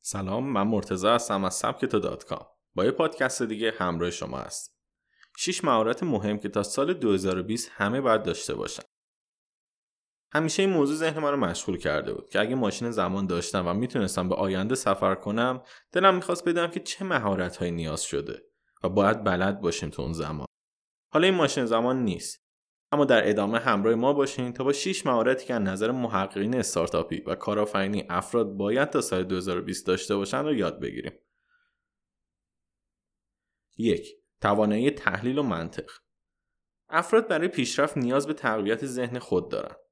سلام من مرتزا هستم از سبک دات کام با یه پادکست دیگه همراه شما هست. 6 مهارت مهم که تا سال 2020 همه باید داشته باشن همیشه این موضوع ذهن من رو مشغول کرده بود که اگه ماشین زمان داشتم و می‌تونستم به آینده سفر کنم دلم می‌خواست بدونم که چه مهارت های نیاز شده و باید بلد باشیم تو اون زمان حالا این ماشین زمان نیست اما در ادامه همراه ما باشین تا با 6 مهارتی که از نظر محققین استارتاپی و کارآفرینی افراد باید تا سال 2020 داشته باشن رو یاد بگیریم. یک توانایی تحلیل و منطق افراد برای پیشرفت نیاز به تقویت ذهن خود دارند.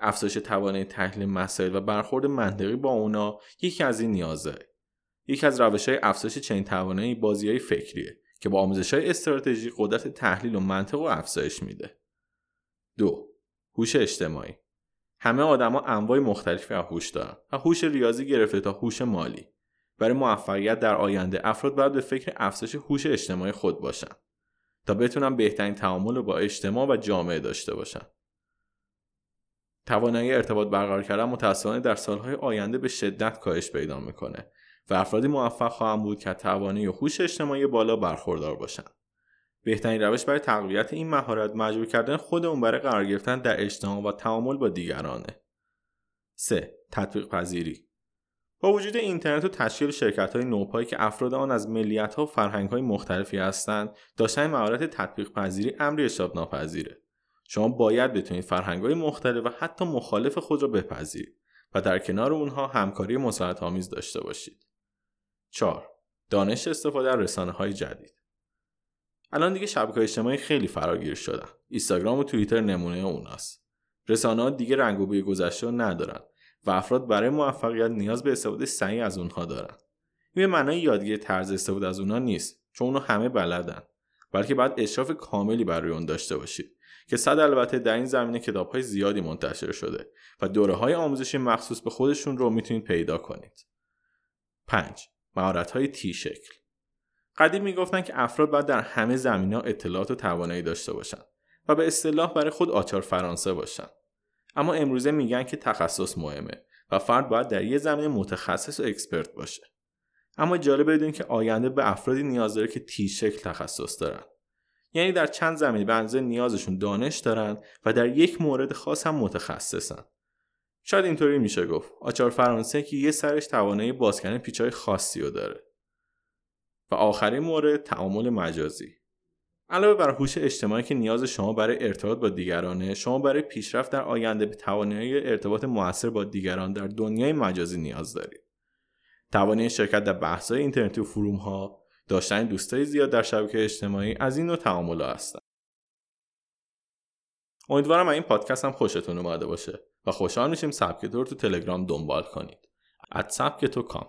افزایش توانایی تحلیل مسائل و برخورد منطقی با اونا یکی از این نیازه. یکی از روش های افزایش چنین توانایی بازی های فکریه که با آموزش های استراتژی قدرت تحلیل و منطق و افزایش میده. دو هوش اجتماعی همه آدما انواع مختلفی از هوش دارن و هوش ریاضی گرفته تا هوش مالی برای موفقیت در آینده افراد باید به فکر افزایش هوش اجتماعی خود باشن تا بتونن بهترین تعامل با اجتماع و جامعه داشته باشن توانایی ارتباط برقرار کردن متاسفانه در سالهای آینده به شدت کاهش پیدا می‌کنه و افرادی موفق خواهند بود که توانایی هوش اجتماعی بالا برخوردار باشند بهترین روش برای تقویت این مهارت مجبور کردن خودمون برای قرار گرفتن در اجتماع و تعامل با دیگرانه. 3. تطبیق پذیری با وجود اینترنت و تشکیل شرکت های نوپایی که افراد آن از ملیت ها و فرهنگ های مختلفی هستند داشتن مهارت تطبیق پذیری امری اشتباه ناپذیره شما باید بتونید فرهنگ های مختلف و حتی مخالف خود را بپذیرید و در کنار اونها همکاری مساعدت آمیز داشته باشید. 4. دانش استفاده از رسانه های جدید. الان دیگه شبکه اجتماعی خیلی فراگیر شدن. اینستاگرام و توییتر نمونه اوناست. رسانه ها دیگه رنگ و بوی گذشته ندارن و افراد برای موفقیت نیاز به استفاده صحیح از اونها دارن. این به معنای یادگیری طرز استفاده از اونها نیست چون اونو همه بلدن بلکه باید اشراف کاملی برای اون داشته باشید. که صد البته در این زمینه کتاب های زیادی منتشر شده و دوره های آموزشی مخصوص به خودشون رو می‌تونید پیدا کنید. 5 مهارت های تی شکل قدیم می‌گفتن که افراد باید در همه زمینه اطلاعات و توانایی داشته باشند و به اصطلاح برای خود آچار فرانسه باشند اما امروزه میگن که تخصص مهمه و فرد باید در یه زمینه متخصص و اکسپرت باشه. اما جالب بدون که آینده به افرادی نیاز داره که تی شکل تخصص دارن. یعنی در چند زمینه به نیازشون دانش دارن و در یک مورد خاص هم متخصصن. شاید اینطوری میشه گفت. آچار فرانسه که یه سرش توانایی بازکردن پیچای خاصی رو داره. و آخرین مورد تعامل مجازی. علاوه بر هوش اجتماعی که نیاز شما برای ارتباط با دیگرانه شما برای پیشرفت در آینده به توانایی ارتباط موثر با دیگران در دنیای مجازی نیاز دارید. توانایی شرکت در بحث‌های اینترنتی و فروم ها داشتن دوستای زیاد در شبکه اجتماعی از این نوع تعامل هستن امیدوارم این پادکست هم خوشتون اومده باشه و خوشحال میشیم سبک تو تلگرام دنبال کنید. از سبک تو کام